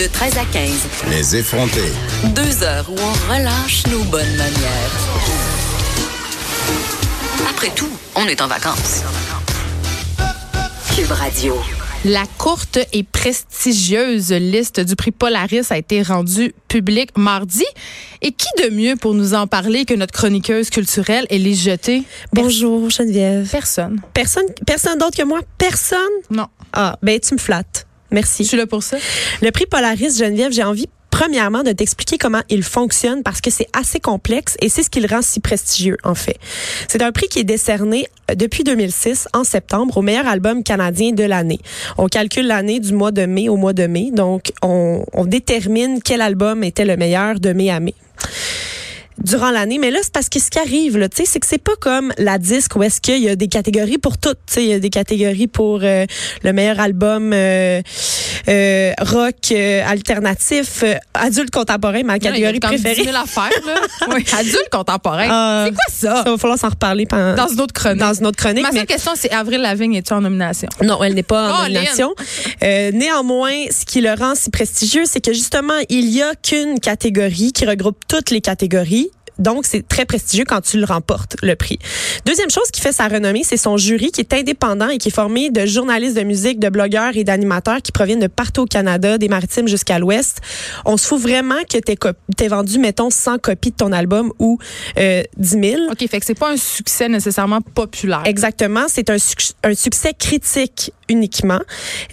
De 13 à 15. Les effrontés. Deux heures où on relâche nos bonnes manières. Après tout, on est en vacances. Cube Radio. La courte et prestigieuse liste du prix Polaris a été rendue publique mardi. Et qui de mieux pour nous en parler que notre chroniqueuse culturelle, Élise Jeté? Bonjour Geneviève. Personne. Personne, personne d'autre que moi? Personne? Non. Ah, ben tu me flattes. Merci. Je suis là pour ça? Le prix Polaris, Geneviève, j'ai envie premièrement de t'expliquer comment il fonctionne parce que c'est assez complexe et c'est ce qui le rend si prestigieux en fait. C'est un prix qui est décerné euh, depuis 2006 en septembre au meilleur album canadien de l'année. On calcule l'année du mois de mai au mois de mai, donc on, on détermine quel album était le meilleur de mai à mai durant l'année. Mais là, c'est parce que ce qui arrive, là, tu sais, c'est que c'est pas comme la disque où est-ce qu'il y a des catégories pour toutes. Tu sais, il y a des catégories pour euh, le meilleur album euh, euh, rock alternatif, adulte contemporain, ma catégorie préférée. C'est l'affaire, là. oui, adulte contemporain. Ah, c'est quoi ça? Ça va falloir s'en reparler pendant, dans une autre chronique. Dans une autre chronique. Ma seule question, c'est Avril Lavigne est-tu en nomination? Non, elle n'est pas en nomination. néanmoins, ce qui le rend si prestigieux, c'est que justement, il y a qu'une catégorie qui regroupe toutes les catégories donc, c'est très prestigieux quand tu le remportes, le prix. Deuxième chose qui fait sa renommée, c'est son jury qui est indépendant et qui est formé de journalistes de musique, de blogueurs et d'animateurs qui proviennent de partout au Canada, des maritimes jusqu'à l'ouest. On se fout vraiment que t'es, t'es vendu, mettons, 100 copies de ton album ou euh, 10 000. OK, fait que c'est pas un succès nécessairement populaire. Exactement. C'est un, un succès critique uniquement.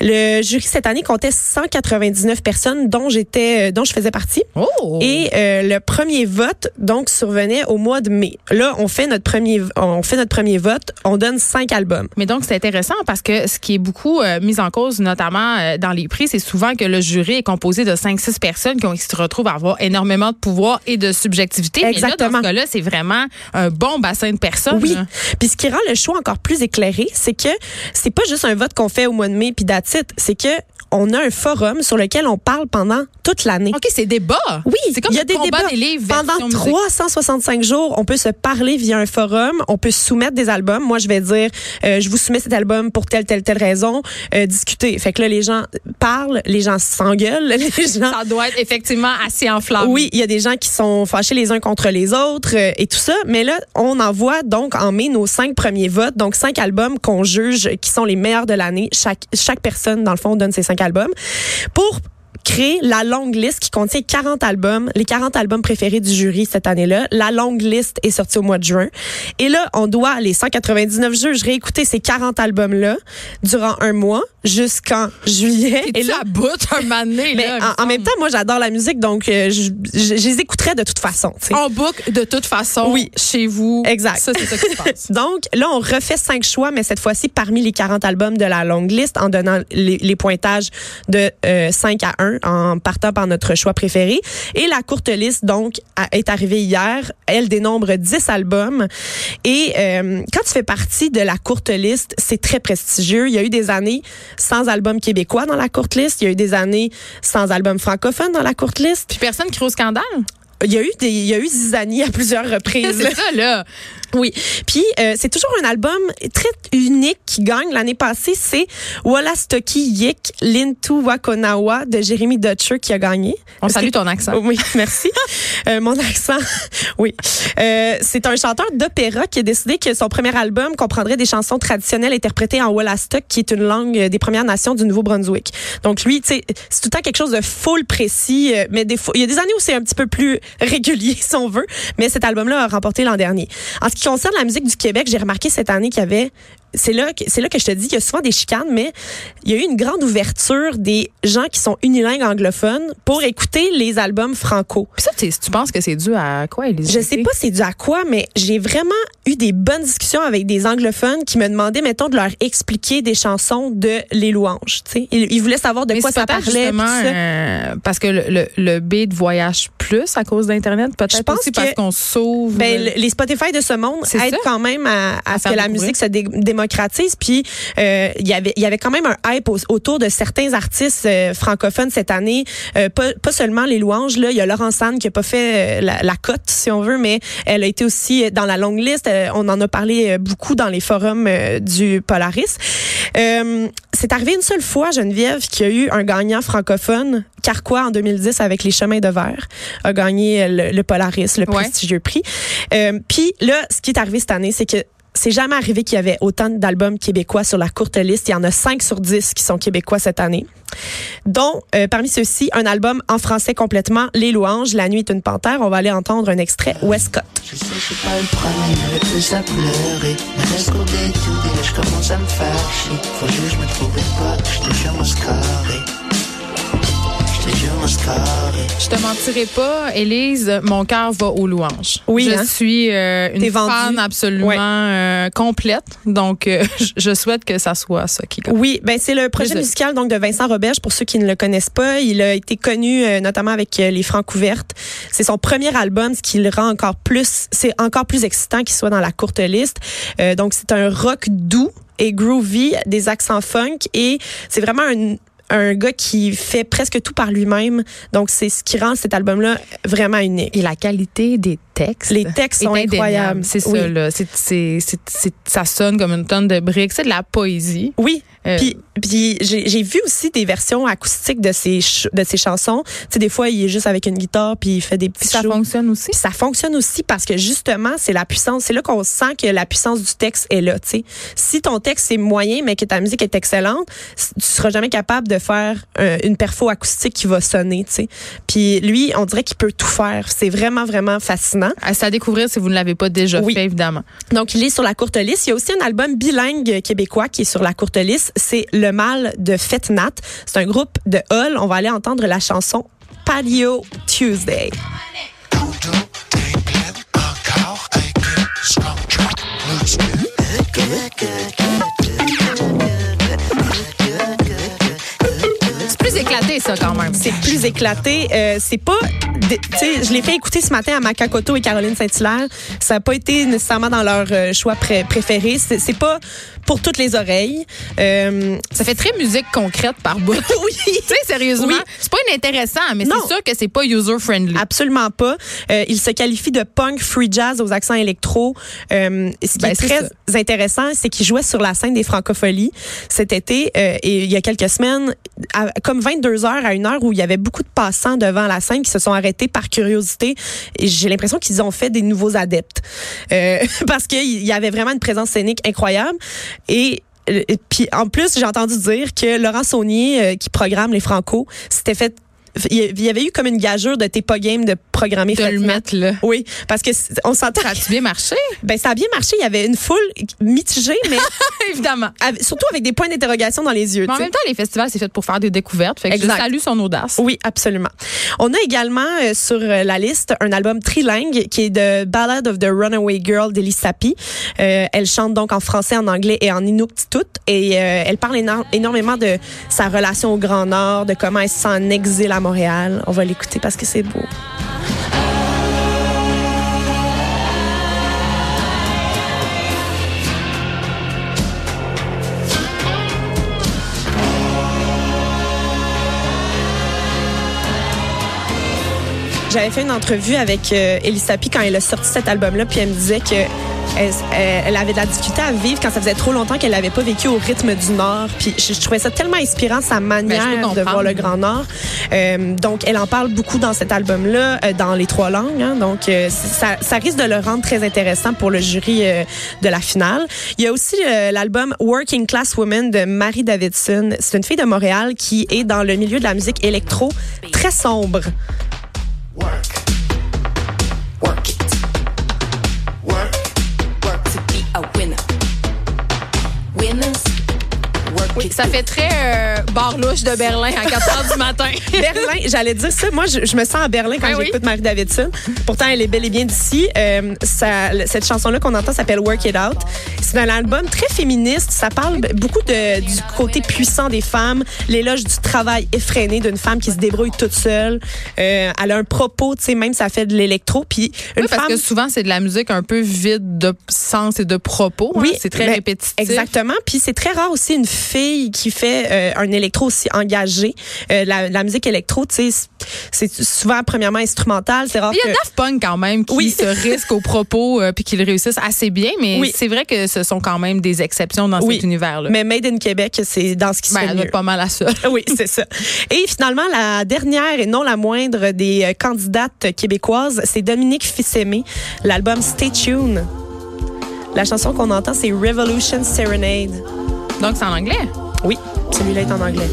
Le jury cette année comptait 199 personnes dont j'étais, euh, dont je faisais partie. Oh. Et euh, le premier vote, donc, survenait au mois de mai. Là, on fait notre premier, on fait notre premier vote. On donne cinq albums. Mais donc, c'est intéressant parce que ce qui est beaucoup euh, mis en cause, notamment euh, dans les prix, c'est souvent que le jury est composé de cinq, six personnes qui, ont, qui se retrouvent à avoir énormément de pouvoir et de subjectivité. Exactement. Mais là, dans ce cas-là, c'est vraiment un bon bassin de personnes. Oui. Puis ce qui rend le choix encore plus éclairé, c'est que c'est pas juste un vote qu'on fait au mois de mai puis d'attitude, c'est que on a un forum sur lequel on parle pendant toute l'année. OK, c'est débat. Oui, c'est comme il y a des débats des livres pendant 365 jours, on peut se parler via un forum, on peut soumettre des albums. Moi, je vais dire euh, je vous soumets cet album pour telle telle telle raison, euh, discuter. Fait que là les gens parlent, les gens s'engueulent, les gens Ça doit être effectivement assez enflammé. Oui, il y a des gens qui sont fâchés les uns contre les autres euh, et tout ça, mais là on envoie donc en mai nos cinq premiers votes, donc cinq albums qu'on juge qui sont les meilleurs de l'année. Chaque chaque personne dans le fond donne ses cinq albums pour créer la longue liste qui contient 40 albums, les 40 albums préférés du jury cette année-là. La longue liste est sortie au mois de juin. Et là, on doit, les 199 juges, réécouter ces 40 albums-là durant un mois jusqu'en juillet. Et là, bout un mané, mais là, en, en, même temps, moi, j'adore la musique, donc euh, je, je, je, les écouterais de toute façon. T'sais. En boucle, de toute façon, oui. chez vous. Exact. Ça, c'est ça qui se passe. donc, là, on refait cinq choix, mais cette fois-ci parmi les 40 albums de la longue liste, en donnant les, les pointages de euh, 5 à 1, en partant par notre choix préféré. Et la courte liste, donc, est arrivée hier. Elle dénombre 10 albums. Et euh, quand tu fais partie de la courte liste, c'est très prestigieux. Il y a eu des années sans album québécois dans la courte liste. Il y a eu des années sans album francophone dans la courte liste. Puis personne qui au scandale? Il y a eu des, il y a eu Zizani à plusieurs reprises. c'est ça, là. Oui. Puis, euh, c'est toujours un album très unique qui gagne. L'année passée, c'est Wallastoki Yik Lintu Wakonawa de Jérémy Dutcher qui a gagné. On salue ton accent. Oui, merci. euh, mon accent, oui. Euh, c'est un chanteur d'opéra qui a décidé que son premier album comprendrait des chansons traditionnelles interprétées en Wolastoq, qui est une langue des Premières Nations du Nouveau-Brunswick. Donc, lui, tu sais, c'est tout le temps quelque chose de full précis, euh, mais des fois, il y a des années où c'est un petit peu plus régulier, si on veut. Mais cet album-là a remporté l'an dernier. En ce qui concerne la musique du Québec, j'ai remarqué cette année qu'il y avait c'est là que c'est là que je te dis qu'il y a souvent des chicanes, mais il y a eu une grande ouverture des gens qui sont unilingues anglophones pour écouter les albums franco. Puis ça, tu penses que c'est dû à quoi, Elisabeth? Je sais pas c'est dû à quoi, mais j'ai vraiment eu des bonnes discussions avec des anglophones qui me demandaient, mettons, de leur expliquer des chansons de Les Louanges. Ils, ils voulaient savoir de mais quoi ça parlait. Euh, parce que le, le, le beat voyage plus à cause d'Internet, peut-être aussi parce qu'on sauve. Ben, les Spotify de ce monde aident ça? quand même à, à, à ce que la musique se dé démocratise. Puis euh, il y avait il y avait quand même un hype au, autour de certains artistes euh, francophones cette année. Euh, pas, pas seulement les louanges là, il y a Laurent Sanne qui a pas fait la, la, cote si on veut, mais elle a été aussi dans la longue liste. on en a parlé beaucoup dans les forums du Polaris. c'est arrivé une seule fois, Geneviève, qu'il y a eu un gagnant francophone, Carquois, en 2010, avec Les Chemins de Verre, a gagné le, le Polaris, le Ouais. prestigieux prix. Puis là, ce qui est arrivé cette année, c'est que c'est jamais arrivé qu'il y avait autant d'albums québécois sur la courte liste. Il y en a 5 sur 10 qui sont québécois cette année. Dont, euh, parmi ceux-ci, un album en français complètement, Les Louanges, La nuit est une panthère. On va aller entendre un extrait Westcott. Je sais, je. Je te mentirai pas, Élise, mon cœur va aux louanges. Oui, Je hein? suis euh, une vendue. fan absolument Ouais. euh, complète. Donc, euh, je- souhaite que ça soit ça qui gagne. Oui, ben c'est le projet musical donc de Vincent Roberge pour ceux qui ne le connaissent pas. Il a été connu euh, notamment avec euh, les Francs ouvertes. C'est son premier album, ce qui le rend encore plus, c'est encore plus excitant qu'il soit dans la courte liste. Euh, donc c'est un rock doux et groovy, des accents funk et c'est vraiment un un gars qui fait presque tout par lui-même. Donc, c'est ce qui rend cet album-là vraiment unique. Et la qualité des textes. Les textes sont incroyables. C'est Oui. ça, là. Ça sonne comme une tonne de briques. C'est de la poésie. Oui. Euh, Puis, puis j'ai vu aussi des versions acoustiques de ces de ces chansons. Tu sais, des fois, il est juste avec une guitare puis il fait des petits ça shows. fonctionne aussi? Puis ça fonctionne aussi parce que justement, c'est la puissance. C'est là qu'on sent que la puissance du texte est là. tu sais. Si ton texte est moyen, mais que ta musique est excellente, tu seras jamais capable de faire euh, une perfo acoustique qui va sonner. tu sais. Puis lui, on dirait qu'il peut tout faire. C'est vraiment, vraiment fascinant. C'est à découvrir si vous ne l'avez pas déjà Oui. fait, évidemment. Donc, il est sur la courte liste. Il y a aussi un album bilingue québécois qui est sur la courte liste. C'est Le Mal de Fête-Nat. C'est un groupe de Hull. On va aller entendre la chanson Patio Tuesday. C'est plus éclaté. Euh, c'est pas, je l'ai fait écouter ce matin à Macacoto et Caroline Saint-Hilaire. Ça n'a pas été nécessairement dans leur euh, choix pré- préféré. C'est pas pour toutes les oreilles. Euh, Ça fait très musique concrète par bout. oui. Tu sais, sérieusement, Oui. c'est pas inintéressant, mais c'est sûr que c'est pas user-friendly. Absolument pas. Euh, il se qualifie de punk free jazz aux accents électro. Euh, ce qui Ben, est très ça. intéressant, c'est qu'il jouait sur la scène des Francopholies cet été euh, et il y a quelques semaines, à- comme 22 heures à une heure où il y avait beaucoup de passants devant la scène qui se sont arrêtés par curiosité. Et j'ai l'impression qu'ils ont fait des nouveaux adeptes Euh, parce qu'il y avait vraiment une présence scénique incroyable et euh, puis en plus, j'ai entendu dire que Laurent Saunier, euh, qui programme les Franco, s'était fait il y avait eu comme une gageure de t'es pas game de programmer de le Fête Nat. mettre là. Oui, parce que on s'entend. Ça a-tu bien marché? Ben ça a bien marché. Il y avait une foule mitigée, mais Évidemment. avec- surtout avec des points d'interrogation dans les yeux. Mais en même temps, les festivals, c'est fait pour faire des découvertes. Fait que Exact. je salue son audace. Oui, absolument. On a également euh, sur euh, la liste un album trilingue qui est de Ballad of the Runaway Girl d'Ellie Sapi. Euh, elle chante donc en français, en anglais et en inuktitut et euh, elle parle éno- énormément de sa relation au Grand Nord, de comment elle se sent en exil à On va l'écouter parce que c'est beau. J'avais fait une entrevue avec euh, Ellie Sapi quand elle a sorti cet album-là, puis elle me disait que elle, avait de la difficulté à vivre quand ça faisait trop longtemps qu'elle n'avait pas vécu au rythme du Nord. Puis je, je trouvais ça tellement inspirant, sa manière Ben, peux de voir le Grand Nord. Euh, donc, elle en parle beaucoup dans cet album-là, euh, dans les trois langues. hein. donc, euh, ça, ça risque de le rendre très intéressant pour le jury de la finale. Il y a aussi l'album Working Class Woman de Marie Davidson. C'est une fille de Montréal qui est dans le milieu de la musique électro très sombre. Work. Work ça fait très euh, bar louche de Berlin à 4 heures du matin. Berlin, j'allais dire ça. Moi, je, je me sens à Berlin quand oui? j'écoute Marie Davidson. Pourtant, elle est bel et bien d'ici. Euh, cette chanson-là qu'on entend s'appelle Work It Out. C'est un album très féministe. Ça parle beaucoup de, du côté puissant des femmes, l'éloge du travail effréné d'une femme qui se débrouille toute seule. Euh, elle a un propos, tu sais, même ça fait de l'électro. Puis une Oui, parce femme. que souvent, c'est de la musique un peu vide de sens et de propos. hein. Oui, c'est très ben, répétitif. Exactement. Puis c'est très rare aussi une fille fille qui fait euh, un électro aussi engagé. Euh, la, la musique électro, tu sais, c'est souvent premièrement instrumental. C'est rare Il y a que- Daft Punk quand même qui Oui. se risquent aux propos euh, puis qui le réussissent assez bien, mais Oui. c'est vrai que ce sont quand même des exceptions dans Oui. cet univers-là. Mais Made in Québec, c'est dans ce qui se Ben, fait elle mieux. pas mal à ça. Oui, c'est ça. Et finalement, la dernière et non la moindre des candidates québécoises, c'est Dominique Fils-Aimé, l'album Stay Tuned. La chanson qu'on entend, c'est Revolution Serenade. Donc c'est en anglais? Oui, celui-là est en anglais.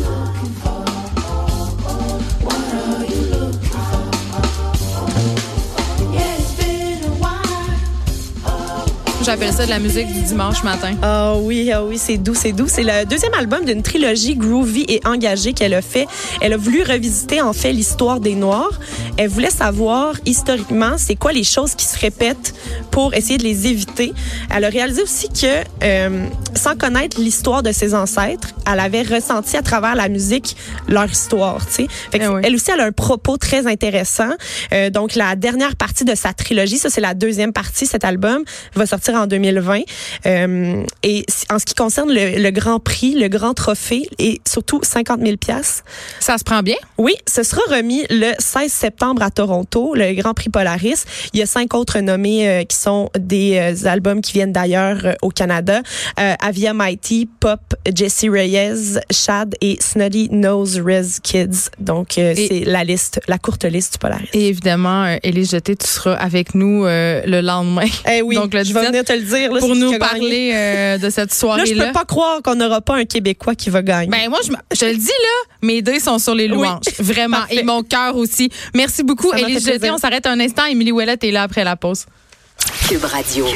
J'appelle ça de la musique du dimanche matin. Ah oui, ah oui, c'est doux, c'est doux. C'est le deuxième album d'une trilogie groovy et engagée qu'elle a fait. Elle a voulu revisiter en fait l'histoire des Noirs. Elle voulait savoir historiquement c'est quoi les choses qui se répètent pour essayer de les éviter. Elle a réalisé aussi que euh, sans connaître l'histoire de ses ancêtres, elle avait ressenti à travers la musique leur histoire. Tu sais, Fait que Eh oui. elle aussi elle a un propos très intéressant. Euh, donc la dernière partie de sa trilogie, ça c'est la deuxième partie, cet album va sortir en 2020. Euh, et en ce qui concerne le, le Grand Prix, le Grand Trophée et surtout 50 000 pièces. Ça se prend bien? Oui, ce sera remis le 16 septembre à Toronto, le Grand Prix Polaris. Il y a cinq autres nommés euh, qui sont des euh, albums qui viennent d'ailleurs au Canada. Avia Mighty, Pop, Jesse Reyes, Shad et Snotty Nose Rez Kids. Donc, c'est la liste, la courte liste du Polaris. Et évidemment, Élise Jeté, tu seras avec nous euh, le lendemain. Eh oui, Donc, le je vais 17, venir te le dire. là, pour nous parler euh, de cette Là, je soirée-là. peux pas croire qu'on n'aura pas un Québécois qui va gagner. Ben moi, je, je le dis là, mes dés sont sur les louanges. Vraiment. Parfait. Et mon cœur aussi. Merci beaucoup, Élise Jeté. On s'arrête un instant. Émilie Ouellette est là après la pause. Cube Radio.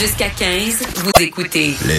Jusqu'à 15, vous écoutez